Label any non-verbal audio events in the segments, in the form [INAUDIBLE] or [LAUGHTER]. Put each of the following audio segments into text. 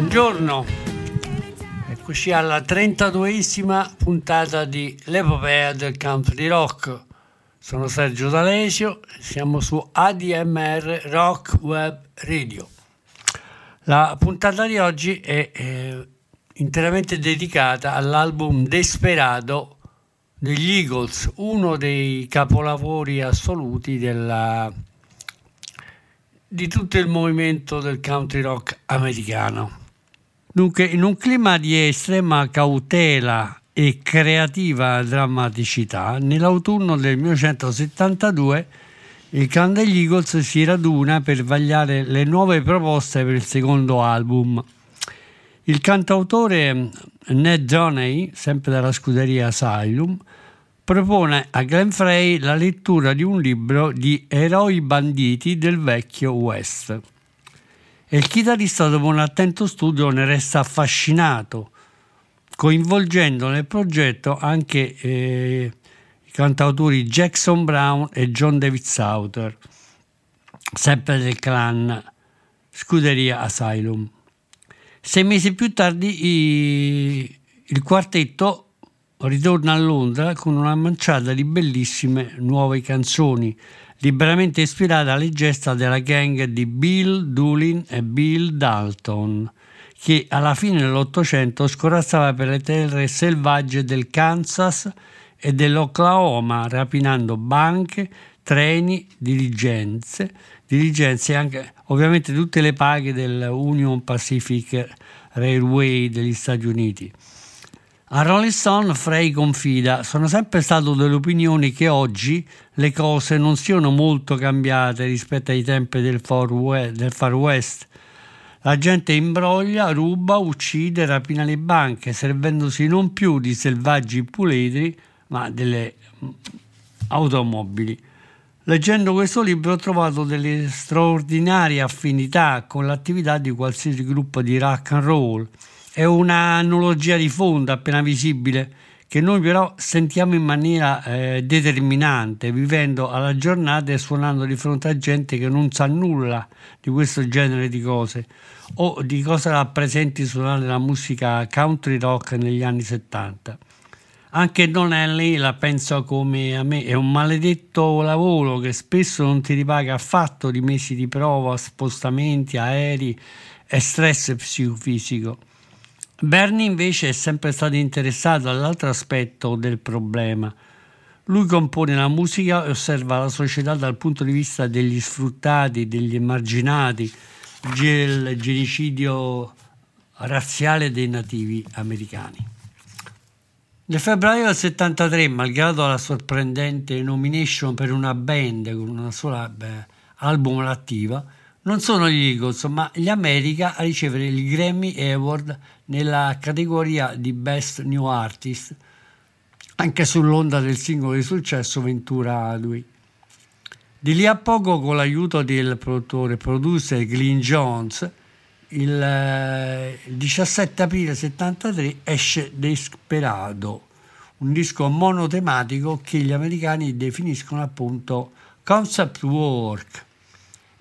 Buongiorno, eccoci alla 32esima puntata di L'epopea del country rock. Sono Sergio D'Alesio, siamo su ADMR Rock Web Radio. La puntata di oggi è eh, interamente dedicata all'album Desperado degli Eagles, uno dei capolavori assoluti della, di tutto il movimento del country rock americano. Dunque, in un clima di estrema cautela e creativa drammaticità, nell'autunno del 1972 il clan degli Eagles si raduna per vagliare le nuove proposte per il secondo album. Il cantautore Ned Doney, sempre della scuderia Asylum, propone a Glenn Frey la lettura di un libro di eroi banditi del vecchio West. E il chitarrista, dopo un attento studio, ne resta affascinato, coinvolgendo nel progetto anche eh, i cantautori Jackson Brown e John David Sauter, sempre del clan Scuderia Asylum. Sei mesi più tardi i- il quartetto ritorna a Londra con una manciata di bellissime nuove canzoni, liberamente ispirate alle gesta della gang di Bill Doolin e Bill Dalton, che alla fine dell'Ottocento scorazzava per le terre selvagge del Kansas e dell'Oklahoma, rapinando banche, treni, diligenze, diligenze e anche ovviamente tutte le paghe del Union Pacific Railway degli Stati Uniti. A Rolling Stone Frey confida, sono sempre stato dell'opinione che oggi le cose non siano molto cambiate rispetto ai tempi del Far West. La gente imbroglia, ruba, uccide, rapina le banche, servendosi non più di selvaggi puledri, ma delle mm, automobili. Leggendo questo libro ho trovato delle straordinarie affinità con l'attività di qualsiasi gruppo di rock and roll. È una analogia di fondo appena visibile che noi però sentiamo in maniera eh, determinante, vivendo alla giornata e suonando di fronte a gente che non sa nulla di questo genere di cose o di cosa rappresenti suonare la musica country rock negli anni 70. Anche Donnelly la pensa come a me, è un maledetto lavoro che spesso non ti ripaga affatto di mesi di prova, spostamenti, aerei e stress psicofisico. Bernie invece è sempre stato interessato all'altro aspetto del problema. Lui compone la musica e osserva la società dal punto di vista degli sfruttati, degli emarginati, del genocidio razziale dei nativi americani. Nel febbraio del 73, malgrado la sorprendente nomination per una band con una sola beh, album attiva, non sono gli Eagles, ma gli America a ricevere il Grammy Award nella categoria di Best New Artist, anche sull'onda del singolo di successo Ventura Lui. Di lì a poco, con l'aiuto del produttore producer Glyn Jones, il, eh, il 17 aprile 73 esce Desperado, un disco monotematico che gli americani definiscono appunto concept work.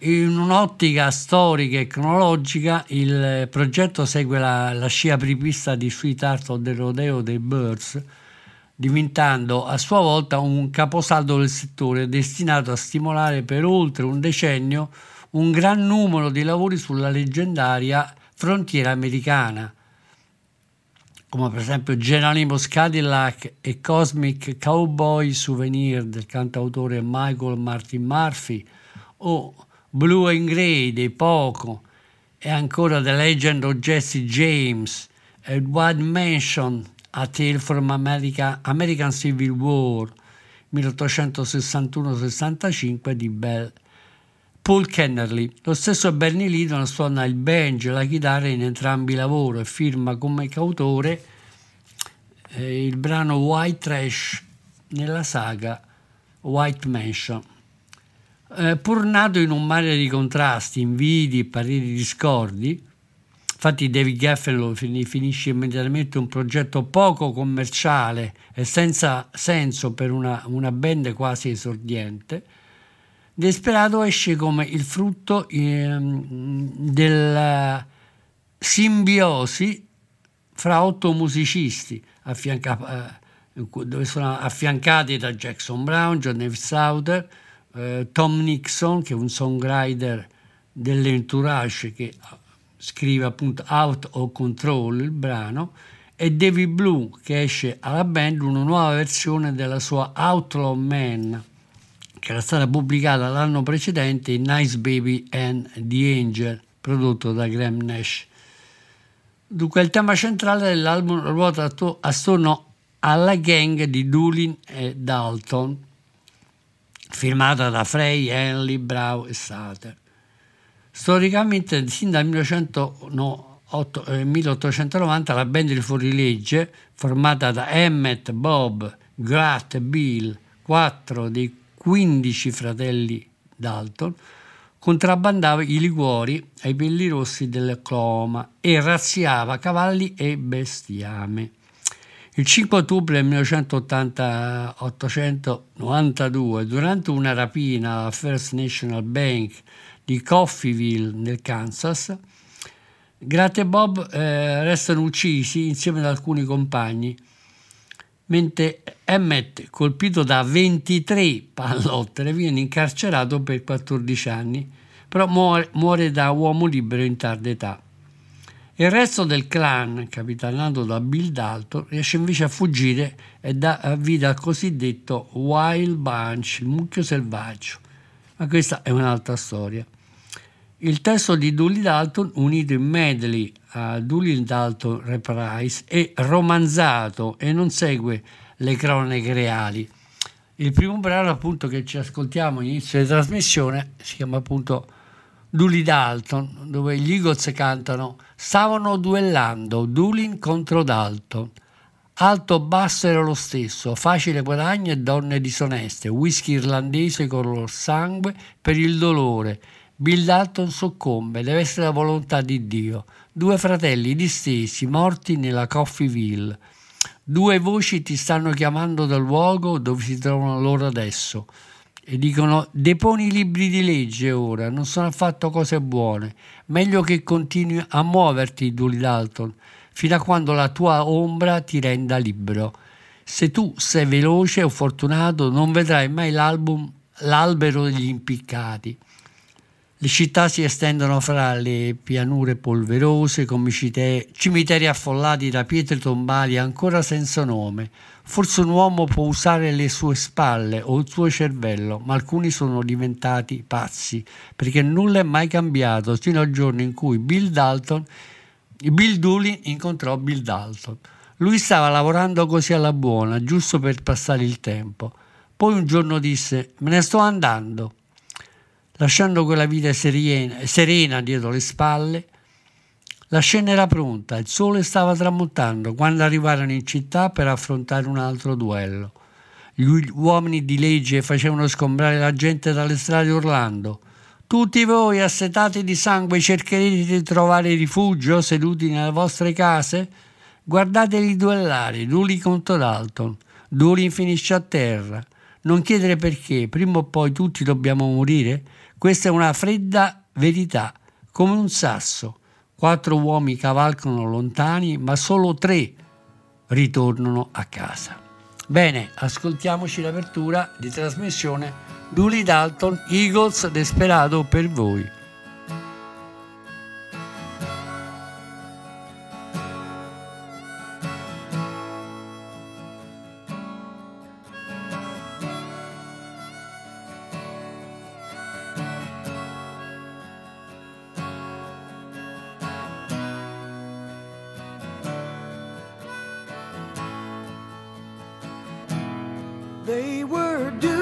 In un'ottica storica e cronologica, il progetto segue la, la scia apripista di Sweet Art the Rodeo dei Birds, diventando a sua volta un caposaldo del settore destinato a stimolare per oltre un decennio un gran numero di lavori sulla leggendaria frontiera americana, come per esempio Geronimo Cadillac e Cosmic Cowboy Souvenir del cantautore Michael Martin Murphy o Blue and Grey dei Poco e ancora The Legend of Jesse James e Wild Mansion A Tale from America, American Civil War 1861-65 di Bell. Paul Kennerly. Lo stesso Bernie Lidon suona il banjo e la chitarra in entrambi i lavori e firma come cautore eh, il brano White Trash nella saga White Mansion. Eh, pur nato in un mare di contrasti, invidi e pareri discordi, infatti David Geffen lo finisce immediatamente un progetto poco commerciale e senza senso per una, una band quasi esordiente, Desperado esce come il frutto ehm, della simbiosi fra otto musicisti affianca- eh, dove sono affiancati da Jackson Brown, John F. Sauter, eh, Tom Nixon, che è un songwriter dell'entourage che scrive appunto Out of Control il brano, e David Blue, che esce alla band una nuova versione della sua Outlaw Man che era stata pubblicata l'anno precedente in Nice Baby and the Angel, prodotto da Graham Nash. Dunque il tema centrale dell'album ruota attorno alla gang di Doolin e Dalton, firmata da Frey, Henley, Brown e Sutter. Storicamente, sin dal 1908, eh, 1890, la band di fuorilegge, formata da Emmett, Bob, Gratt e Bill, quattro dei 15 fratelli Dalton, contrabbandava i liquori ai pelli rossi dell'Oklahoma e razziava cavalli e bestiame. Il 5 ottobre 1892, durante una rapina alla First National Bank di Coffeeville nel Kansas, Gratt e Bob eh, restano uccisi insieme ad alcuni compagni mentre Emmett, colpito da 23 pallottere, viene incarcerato per 14 anni, però muore, muore da uomo libero in tarda età. Il resto del clan, capitanato da Bill Dalton, riesce invece a fuggire e dà vita al cosiddetto Wild Bunch, il mucchio selvaggio. Ma questa è un'altra storia. Il testo di Dooley Dalton, unito in medley a Dooley Dalton Reprise, è romanzato e non segue le cronache reali. Il primo brano appunto che ci ascoltiamo all'inizio della trasmissione si chiama appunto Dooley Dalton, dove gli Eagles cantano Stavano duellando Doolin contro Dalton. Alto basso era lo stesso, facile guadagno e donne disoneste, whisky irlandese con lo sangue per il dolore Bill Dalton soccombe, deve essere la volontà di Dio. Due fratelli distesi, morti nella Coffeeville. Due voci ti stanno chiamando dal luogo dove si trovano loro adesso e dicono deponi i libri di legge ora, non sono affatto cose buone. Meglio che continui a muoverti, Dooley Dalton, fino a quando la tua ombra ti renda libero. Se tu sei veloce o fortunato, non vedrai mai l'album L'albero degli impiccati. Le città si estendono fra le pianure polverose come cimiteri affollati da pietre tombali ancora senza nome. Forse un uomo può usare le sue spalle o il suo cervello, ma alcuni sono diventati pazzi, perché nulla è mai cambiato fino al giorno in cui Bill Dalton, Bill Doolin incontrò Bill Dalton. Lui stava lavorando così alla buona, giusto per passare il tempo. Poi un giorno disse: Me ne sto andando lasciando quella vita serena, serena dietro le spalle. La scena era pronta, il sole stava tramontando quando arrivarono in città per affrontare un altro duello. Gli uomini di legge facevano sgombrare la gente dalle strade urlando. Tutti voi assetati di sangue cercherete di trovare rifugio seduti nelle vostre case? Guardateli duellare, Duli contro Dalton. Dolin finisce a terra. Non chiedere perché, prima o poi tutti dobbiamo morire. Questa è una fredda verità, come un sasso. Quattro uomini cavalcano lontani, ma solo tre ritornano a casa. Bene, ascoltiamoci l'apertura di trasmissione Dooley Dalton, Eagles Desperado per voi. They were dueling,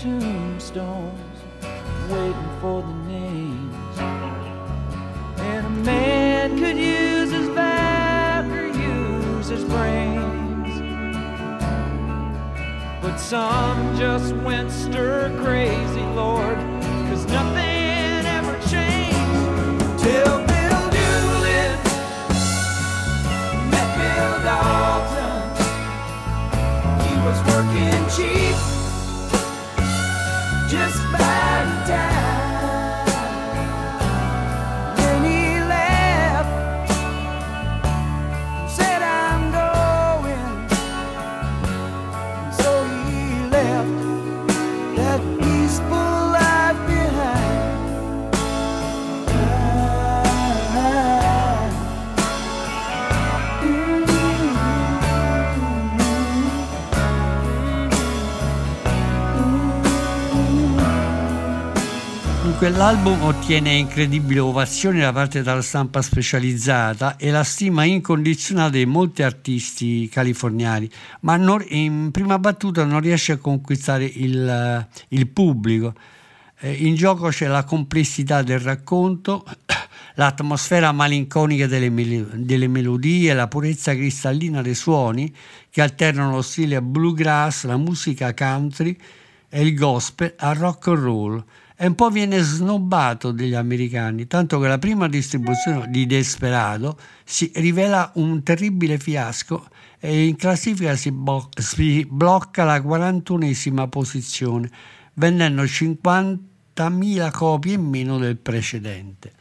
tombstones, waiting for the names. And a man could use his back or use his brains. But some just went stir In quell'album ottiene incredibili ovazioni da parte della stampa specializzata e la stima incondizionata di molti artisti californiani, ma non- in prima battuta non riesce a conquistare il, il pubblico. Eh, in gioco c'è la complessità del racconto, [COUGHS] l'atmosfera malinconica delle, mel- delle melodie, la purezza cristallina dei suoni che alternano lo stile bluegrass, la musica country e il gospel al rock and roll e un po' viene snobbato dagli americani, tanto che la prima distribuzione di Desperado si rivela un terribile fiasco e in classifica si, bo- si blocca la 41esima posizione, vendendo 50.000 copie in meno del precedente.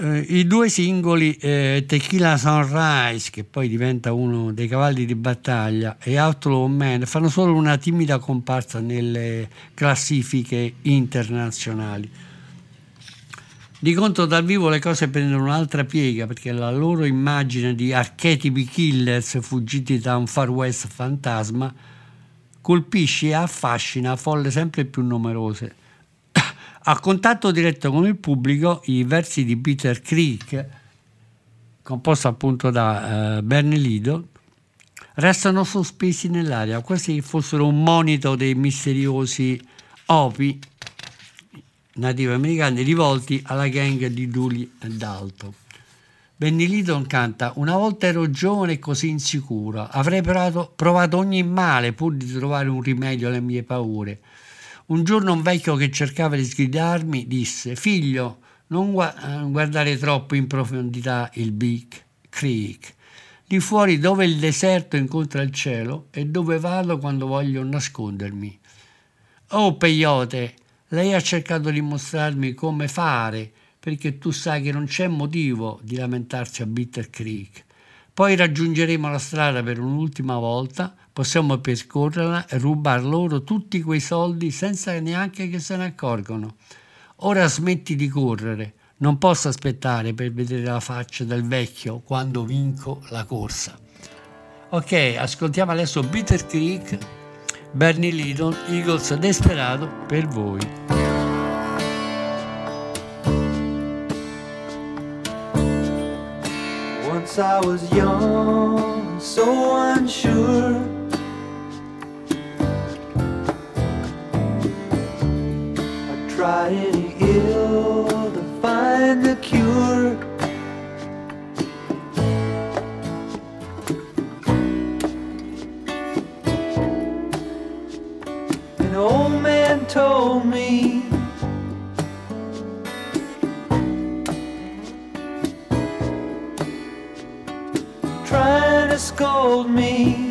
Eh, I due singoli eh, Tequila Sunrise, che poi diventa uno dei cavalli di battaglia, e Outlaw Man fanno solo una timida comparsa nelle classifiche internazionali. Di contro dal vivo le cose prendono un'altra piega perché la loro immagine di archetipi killers fuggiti da un far west fantasma colpisce e affascina folle sempre più numerose. A contatto diretto con il pubblico, i versi di Peter Creek, composto appunto da eh, Bernie Lido, restano sospesi nell'aria, quasi fossero un monito dei misteriosi opi nativi americani rivolti alla gang di Dooley e Dalton. Benny Lidon canta Una volta ero giovane e così insicuro, avrei provato, provato ogni male pur di trovare un rimedio alle mie paure. Un giorno un vecchio che cercava di sgridarmi disse Figlio, non gua- guardare troppo in profondità il Big Creek. Lì fuori dove il deserto incontra il cielo e dove vado quando voglio nascondermi. Oh peyote, lei ha cercato di mostrarmi come fare, perché tu sai che non c'è motivo di lamentarsi a Bitter Creek. Poi raggiungeremo la strada per un'ultima volta, possiamo percorrerla e rubar loro tutti quei soldi senza neanche che se ne accorgono. Ora smetti di correre, non posso aspettare per vedere la faccia del vecchio quando vinco la corsa. Ok, ascoltiamo adesso Bitter Creek, Bernie Lidon, Eagles Desperado per voi. Once I was young, so unsure. Any ill to find the cure. An old man told me trying to scold me.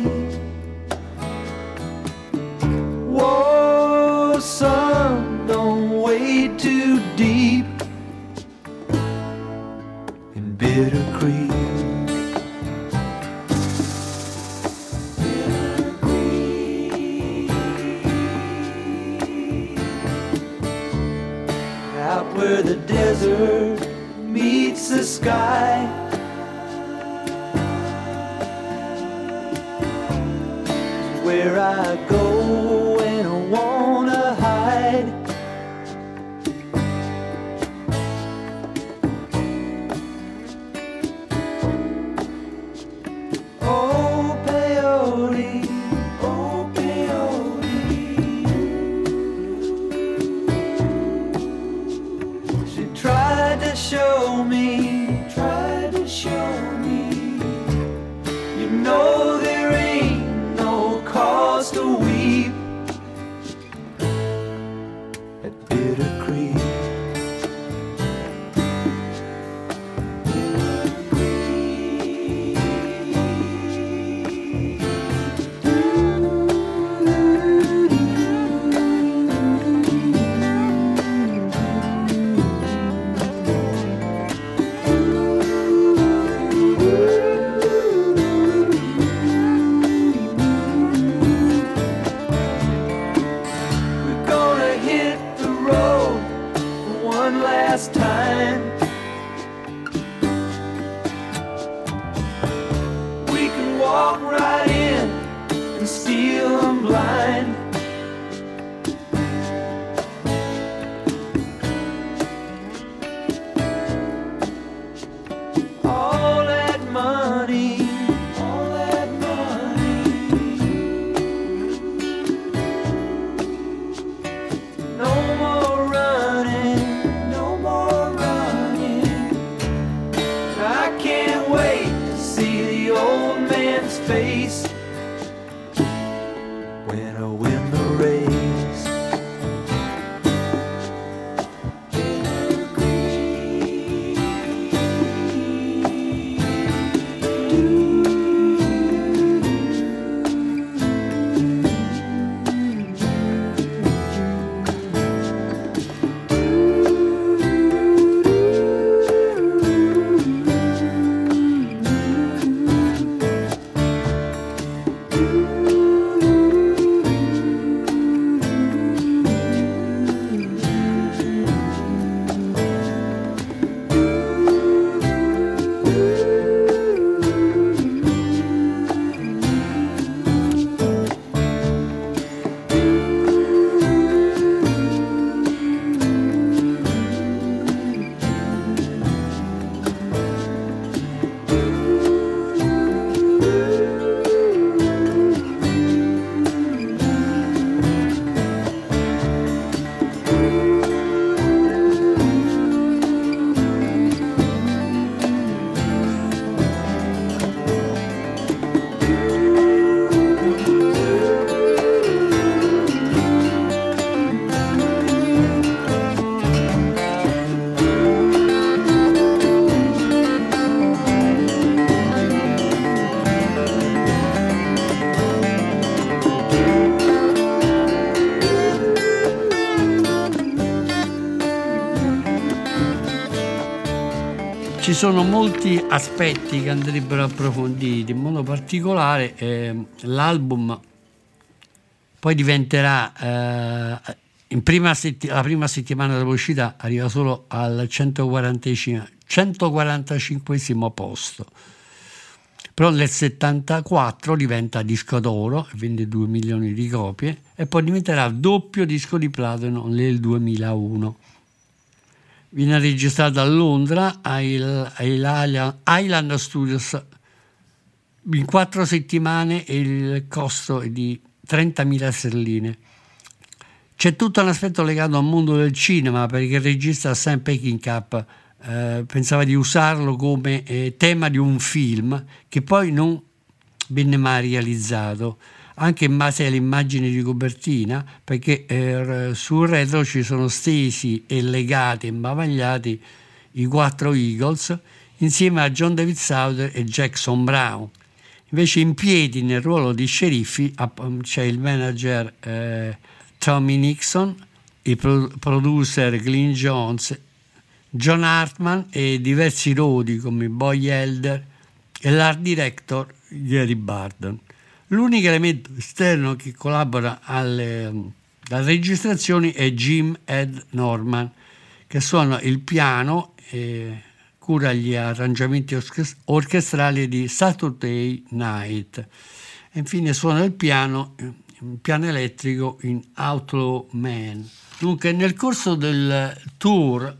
Bitter Creek. Bitter. Out where the desert meets the sky. where I go sono molti aspetti che andrebbero approfonditi, in modo particolare eh, l'album poi diventerà, eh, in prima setti- la prima settimana dopo uscita arriva solo al 145, 145 posto, però nel 74 diventa disco d'oro, vende 2 milioni di copie, e poi diventerà doppio disco di platino nel 2001 viene registrato a Londra Highland Studios in quattro settimane il costo è di 30.000 sterline. C'è tutto un aspetto legato al mondo del cinema perché il regista Sam Peckinpah eh, pensava di usarlo come eh, tema di un film che poi non venne mai realizzato anche in base alle immagini di copertina, perché eh, sul retro ci sono stesi e legati e imbavagliati i quattro Eagles insieme a John David Souther e Jackson Brown. Invece in piedi nel ruolo di sceriffi c'è il manager eh, Tommy Nixon, il pro- producer Glyn Jones, John Hartman e diversi rodi come Boy Elder e l'art director Gary Barden. L'unico elemento esterno che collabora alle, alle registrazioni è Jim Ed Norman, che suona il piano e cura gli arrangiamenti orchestrali di Saturday Night. E infine suona il piano, il piano elettrico in Outlaw Man. Dunque, nel corso del tour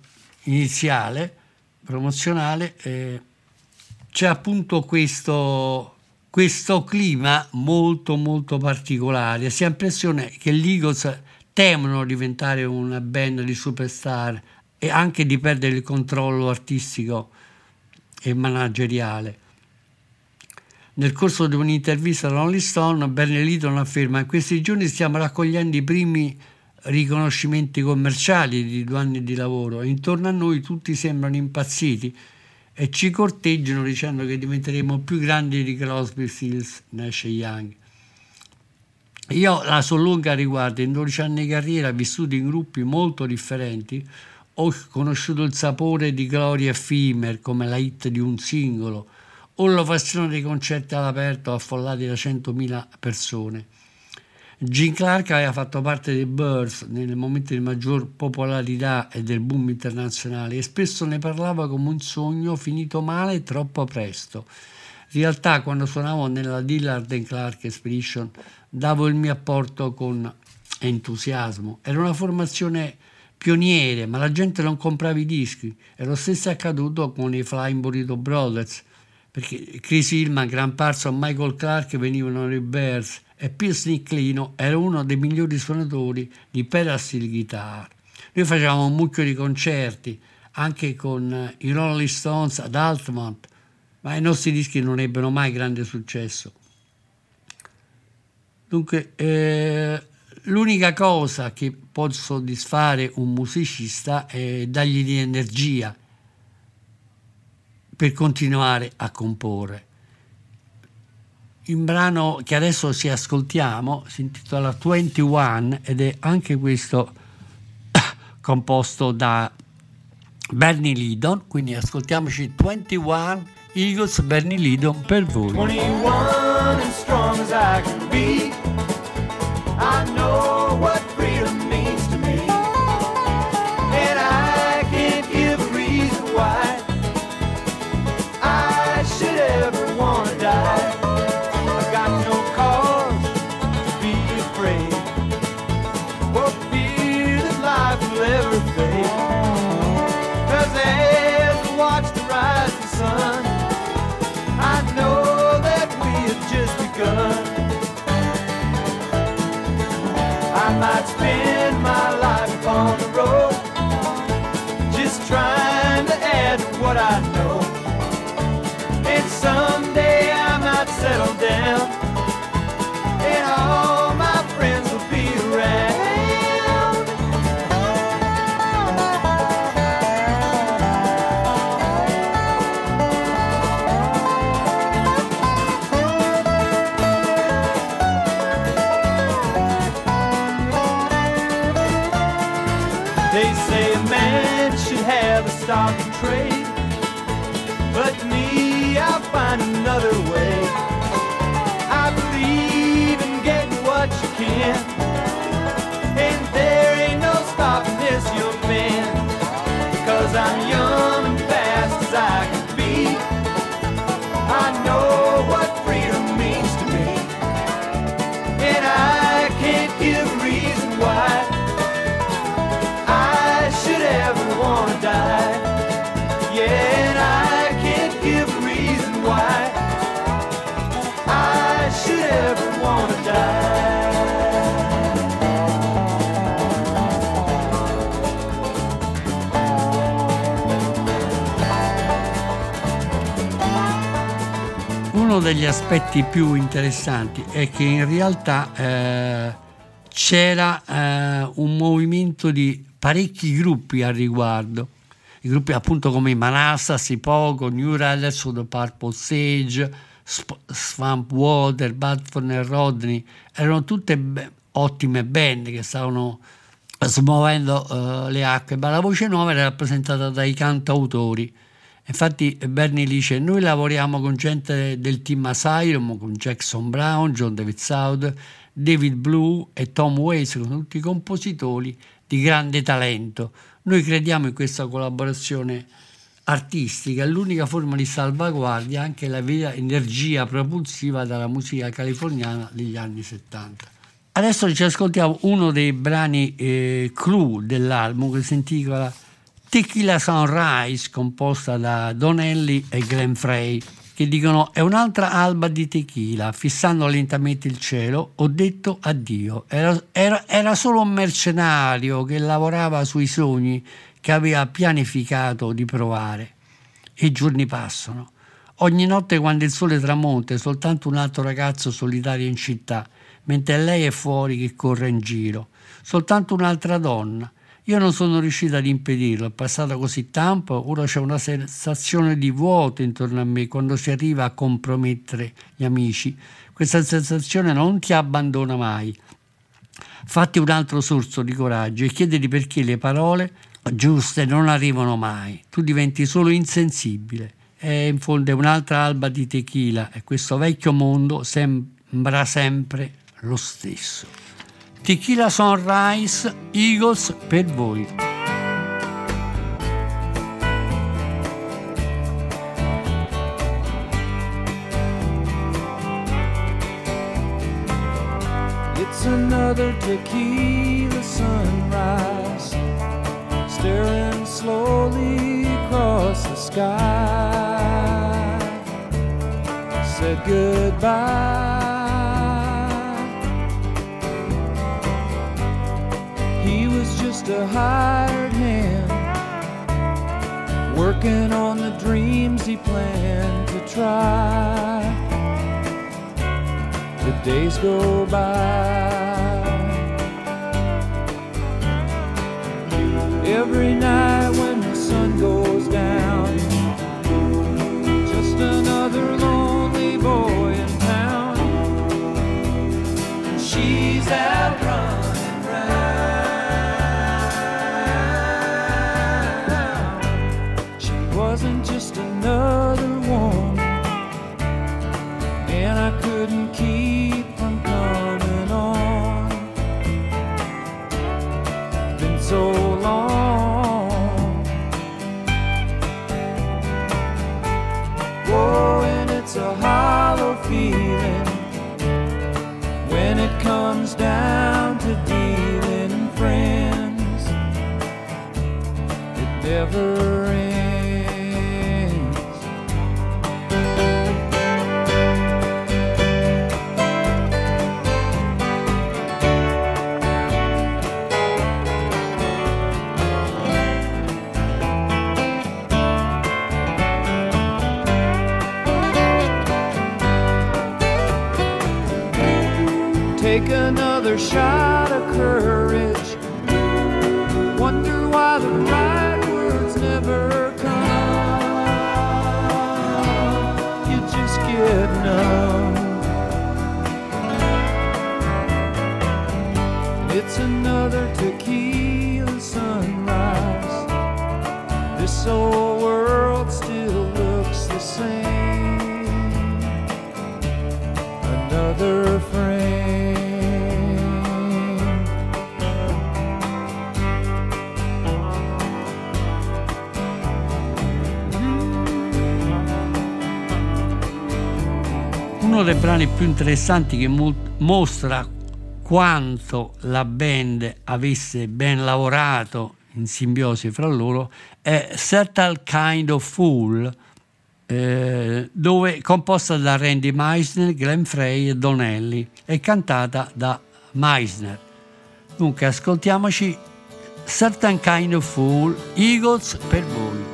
iniziale, promozionale, eh, c'è appunto questo questo clima molto molto particolare. Si ha l'impressione che gli Eagles temono diventare una band di superstar e anche di perdere il controllo artistico e manageriale. Nel corso di un'intervista a Rolling Stone, Bernie Lidon afferma: In questi giorni stiamo raccogliendo i primi riconoscimenti commerciali di due anni di lavoro e intorno a noi tutti sembrano impazziti e ci corteggiano dicendo che diventeremo più grandi di Crosby, Stills, Nash e Young. Io la so lunga riguardo, in 12 anni di carriera, vissuto in gruppi molto differenti, ho conosciuto il sapore di gloria effimere come la hit di un singolo, o l'ovazione dei concerti all'aperto affollati da 100.000 persone. Gene Clark aveva fatto parte dei Birds nel momento di maggior popolarità e del boom internazionale e spesso ne parlava come un sogno finito male troppo presto. In realtà quando suonavo nella Dillard Clark Expedition davo il mio apporto con entusiasmo. Era una formazione pioniere, ma la gente non comprava i dischi. E lo stesso è accaduto con i Flying Burrito Brothers, perché Chris Hillman, Gran Parson, Michael Clark venivano nei Bears e Pierce Nicklino era uno dei migliori suonatori di pedal guitar. Noi facevamo un mucchio di concerti anche con eh, i Rolling Stones ad Altamont, ma i nostri dischi non ebbero mai grande successo. Dunque, eh, l'unica cosa che può soddisfare un musicista è dargli di energia per continuare a comporre. Il brano che adesso ci ascoltiamo si intitola 21 ed è anche questo [COUGHS] composto da Bernie Lidon, quindi ascoltiamoci 21 Eagles Bernie Lidon per voi. 21 and strong as I can be. I know what what I know. And someday I might settle down, Uno degli aspetti più interessanti è che in realtà eh, c'era eh, un movimento di parecchi gruppi al riguardo. I gruppi appunto come Manassas, i Pogo, New of the Purple Sage, Sp- Swamp Water, Badford e Rodney, erano tutte be- ottime band che stavano smuovendo eh, le acque, ma la voce nuova era rappresentata dai cantautori. Infatti Bernie dice, noi lavoriamo con gente del team Asylum, con Jackson Brown, John David South, David Blue e Tom Waits, con tutti compositori di grande talento. Noi crediamo in questa collaborazione artistica, è l'unica forma di salvaguardia, anche la vera energia propulsiva dalla musica californiana degli anni 70. Adesso ci ascoltiamo uno dei brani eh, clou dell'album che si intitola Tequila Sunrise, composta da Donnelly e Glenn Frey, che dicono è un'altra alba di tequila, fissando lentamente il cielo, ho detto addio. Era, era, era solo un mercenario che lavorava sui sogni che aveva pianificato di provare. I giorni passano. Ogni notte quando il sole tramonta è soltanto un altro ragazzo solitario in città, mentre lei è fuori che corre in giro. Soltanto un'altra donna. Io non sono riuscita ad impedirlo, è passato così tempo, ora c'è una sensazione di vuoto intorno a me quando si arriva a compromettere gli amici. Questa sensazione non ti abbandona mai. Fatti un altro sorso di coraggio e chiediti perché le parole giuste non arrivano mai. Tu diventi solo insensibile. E in fondo un'altra alba di tequila e questo vecchio mondo sembra sempre lo stesso. Tequila Sunrise Eagles per voi. It's another tequila sunrise, staring slowly across the sky. Said goodbye. Just a hired hand, working on the dreams he planned to try the days go by. Every night when the sun goes down, just another lonely boy in town. She's out più interessanti che mo- mostra quanto la band avesse ben lavorato in simbiosi fra loro è Certain Kind of Fool, eh, dove composta da Randy Meisner, Glenn Frey e Donnelly e cantata da Meisner. Dunque ascoltiamoci Certain Kind of Fool, Eagles per voi.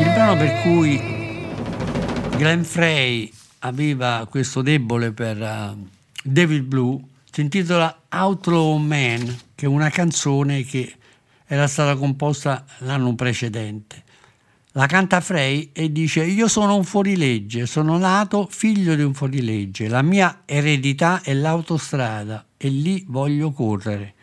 Il brano per cui Glenn Frey aveva questo debole per eh, David Blue si intitola Outlaw Man, che è una canzone che era stata composta l'anno precedente. La canta Frey e dice io sono un fuorilegge, sono nato figlio di un fuorilegge, la mia eredità è l'autostrada e lì voglio correre.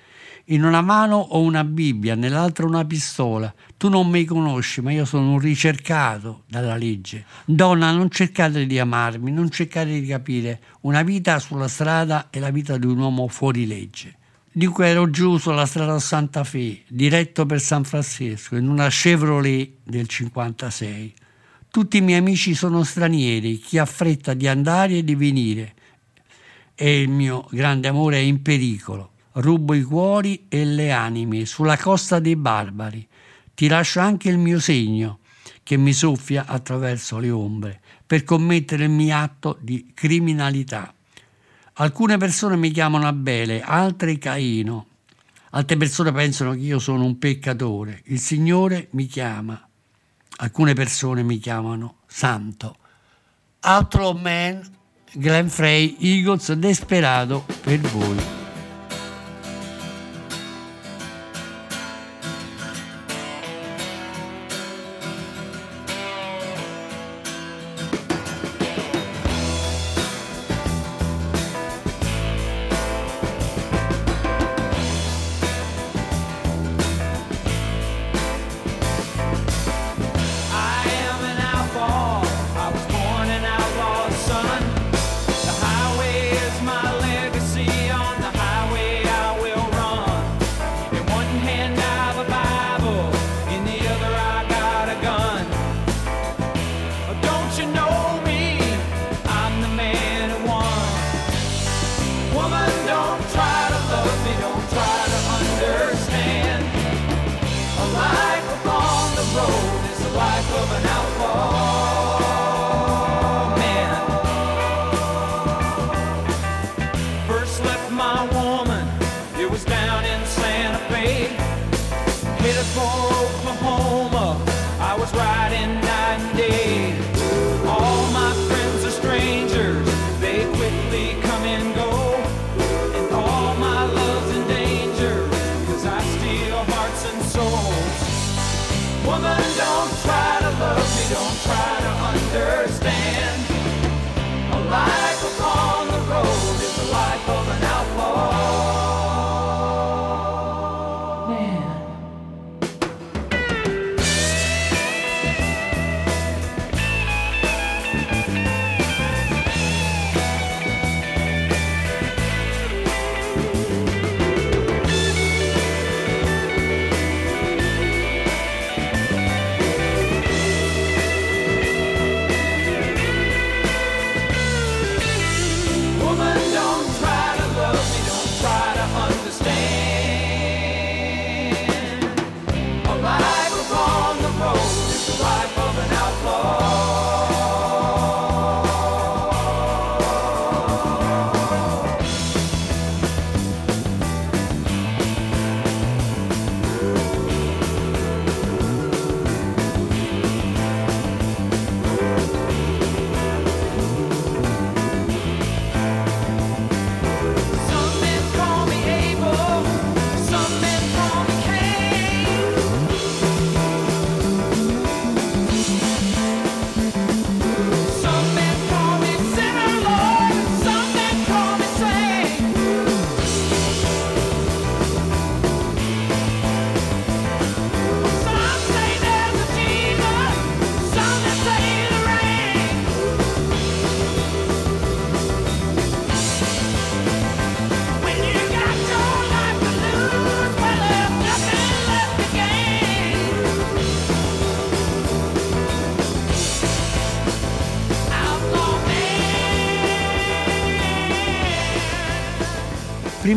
In una mano ho una Bibbia, nell'altra una pistola. Tu non mi conosci, ma io sono un ricercato dalla legge. Donna, non cercate di amarmi, non cercate di capire. Una vita sulla strada è la vita di un uomo fuori legge. Dunque ero giù sulla strada Santa Fe, diretto per San Francisco, in una Chevrolet del 56. Tutti i miei amici sono stranieri, chi ha fretta di andare e di venire. E il mio grande amore è in pericolo. Rubo i cuori e le anime sulla costa dei barbari. Ti lascio anche il mio segno che mi soffia attraverso le ombre per commettere il mio atto di criminalità. Alcune persone mi chiamano Abele, altre Caino. Altre persone pensano che io sono un peccatore. Il Signore mi chiama. Alcune persone mi chiamano Santo. Outlaw Man, Glenn Frey, Eagles, Desperado per voi.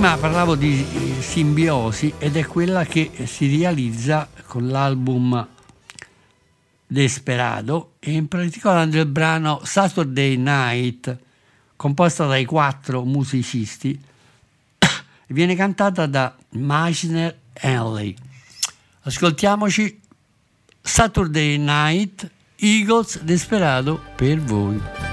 prima parlavo di simbiosi ed è quella che si realizza con l'album Desperado e in particolare del brano Saturday Night, composta dai quattro musicisti, [COUGHS] viene cantata da Meissner Henley. Ascoltiamoci Saturday Night, Eagles Desperado per voi.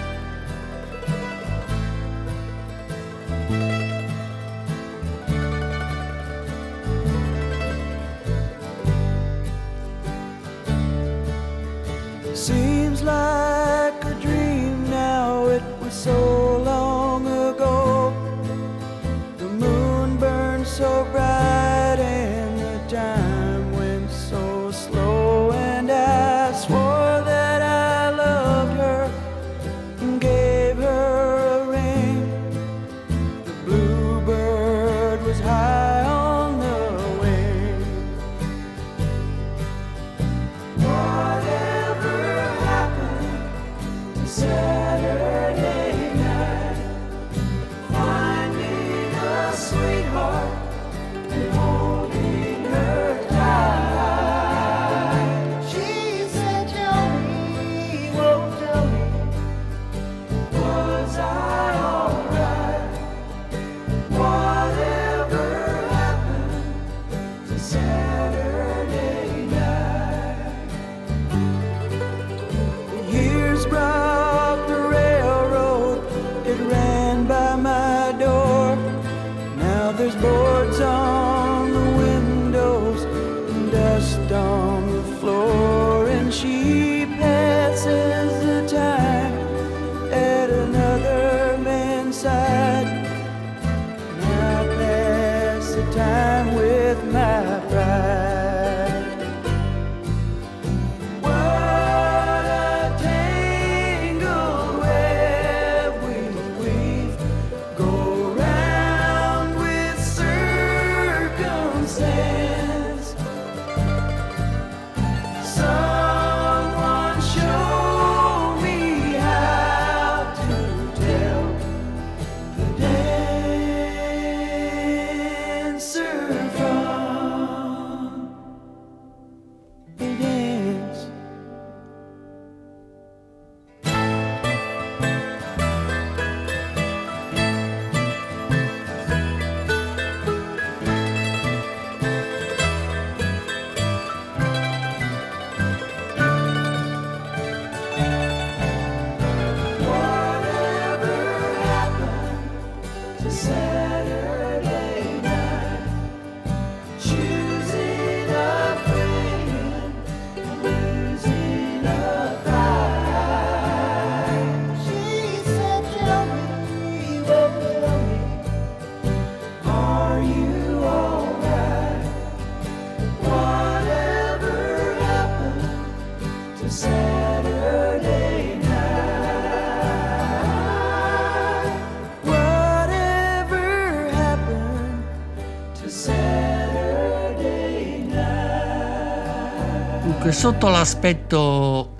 Sotto l'aspetto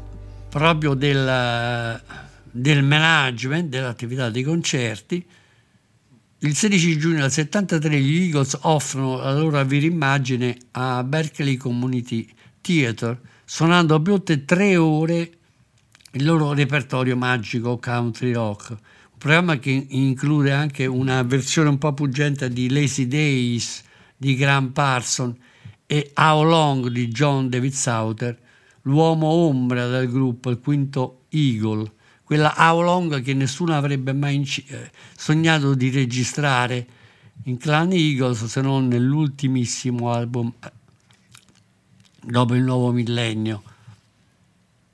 proprio del, del management, dell'attività dei concerti, il 16 giugno del 73 gli Eagles offrono la loro vera immagine a Berkeley Community Theatre, suonando per oltre tre ore il loro repertorio magico country rock, un programma che include anche una versione un po' puggente di Lazy Days di Graham Parson e How Long di John David Sauter, l'uomo ombra del gruppo, il quinto Eagle, quella How Long che nessuno avrebbe mai inci- eh, sognato di registrare in Clan Eagles se non nell'ultimissimo album eh, dopo il nuovo millennio.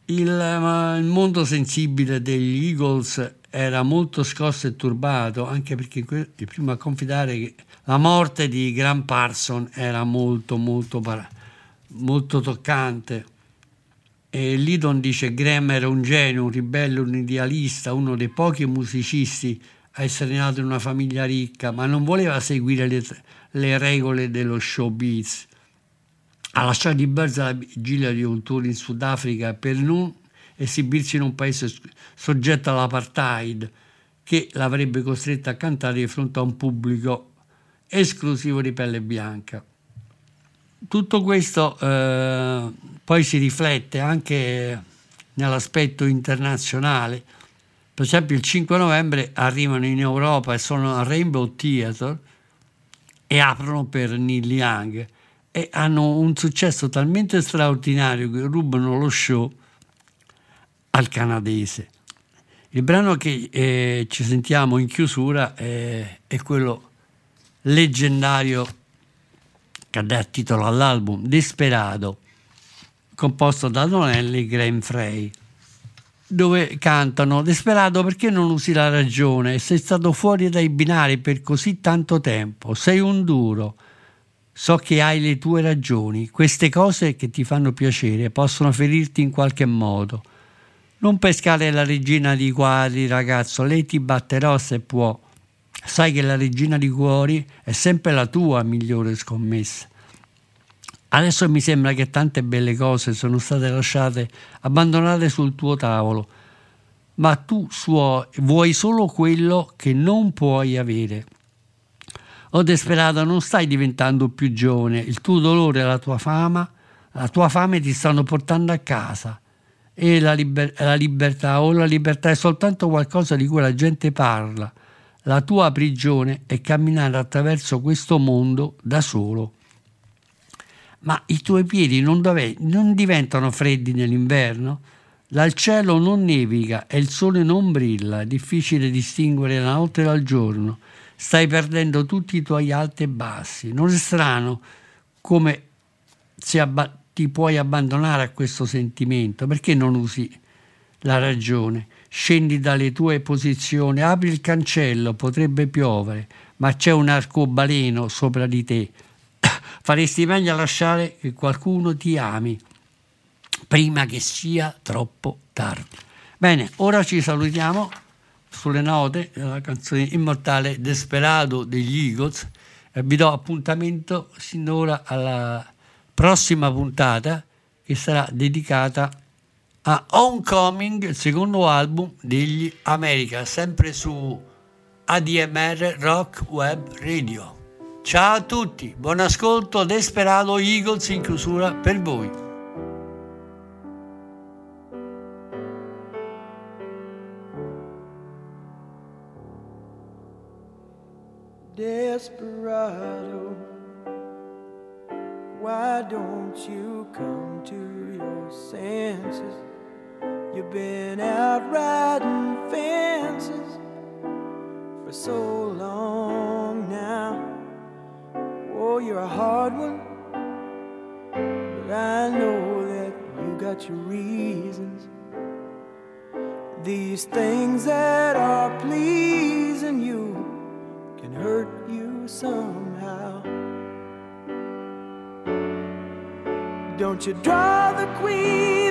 Il, eh, il mondo sensibile degli Eagles era molto scosso e turbato, anche perché il primo a confidare che la morte di Graham Parson era molto, molto, molto toccante. E Lidon dice Graham era un genio, un ribelle, un idealista, uno dei pochi musicisti a essere nato in una famiglia ricca, ma non voleva seguire le, le regole dello showbiz. Ha lasciato di base la vigilia di un tour in Sudafrica per non esibirsi in un paese soggetto all'apartheid che l'avrebbe costretto a cantare di fronte a un pubblico esclusivo di pelle bianca. Tutto questo eh, poi si riflette anche nell'aspetto internazionale. Per esempio il 5 novembre arrivano in Europa e sono al Rainbow Theatre e aprono per Neil Young e hanno un successo talmente straordinario che rubano lo show al canadese. Il brano che eh, ci sentiamo in chiusura è, è quello leggendario che dà titolo all'album Desperado, composto da Donelli e Graham Frey, dove cantano Desperado perché non usi la ragione? Sei stato fuori dai binari per così tanto tempo, sei un duro. So che hai le tue ragioni, queste cose che ti fanno piacere possono ferirti in qualche modo. Non pescare la regina di cuori, ragazzo, lei ti batterò se può. Sai che la regina di cuori è sempre la tua migliore scommessa. Adesso mi sembra che tante belle cose sono state lasciate abbandonate sul tuo tavolo, ma tu suo- vuoi solo quello che non puoi avere. Oh desperata, non stai diventando più giovane, il tuo dolore e la tua fama, la tua fame ti stanno portando a casa. E la, liber- la libertà, o la libertà è soltanto qualcosa di cui la gente parla. La tua prigione è camminare attraverso questo mondo da solo. Ma i tuoi piedi non, dove- non diventano freddi nell'inverno? Dal cielo non nevica e il sole non brilla, è difficile distinguere la notte dal giorno. Stai perdendo tutti i tuoi alti e bassi. Non è strano come abba- ti puoi abbandonare a questo sentimento. Perché non usi la ragione? Scendi dalle tue posizioni, apri il cancello, potrebbe piovere, ma c'è un arcobaleno sopra di te. [COUGHS] Faresti meglio a lasciare che qualcuno ti ami prima che sia troppo tardi. Bene, ora ci salutiamo sulle note della canzone immortale Desperado degli Eagles e vi do appuntamento sin d'ora alla prossima puntata che sarà dedicata a Homecoming, il secondo album degli America, sempre su ADMR Rock Web Radio. Ciao a tutti, buon ascolto, Desperado Eagles in chiusura per voi. Desperado, why don't you come to your senses? Been out riding fences for so long now. Oh, you're a hard one, but I know that you got your reasons. These things that are pleasing you can hurt you somehow. Don't you draw the queen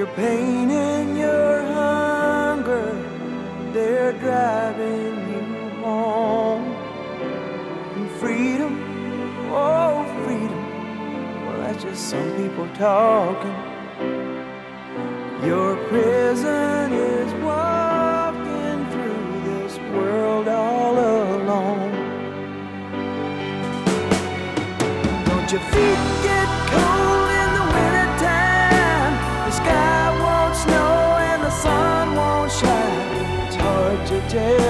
Your pain and your hunger, they're driving you home. And freedom, oh, freedom, well, that's just some people talking. Your prison is walking through this world all alone. Don't you feet Yeah.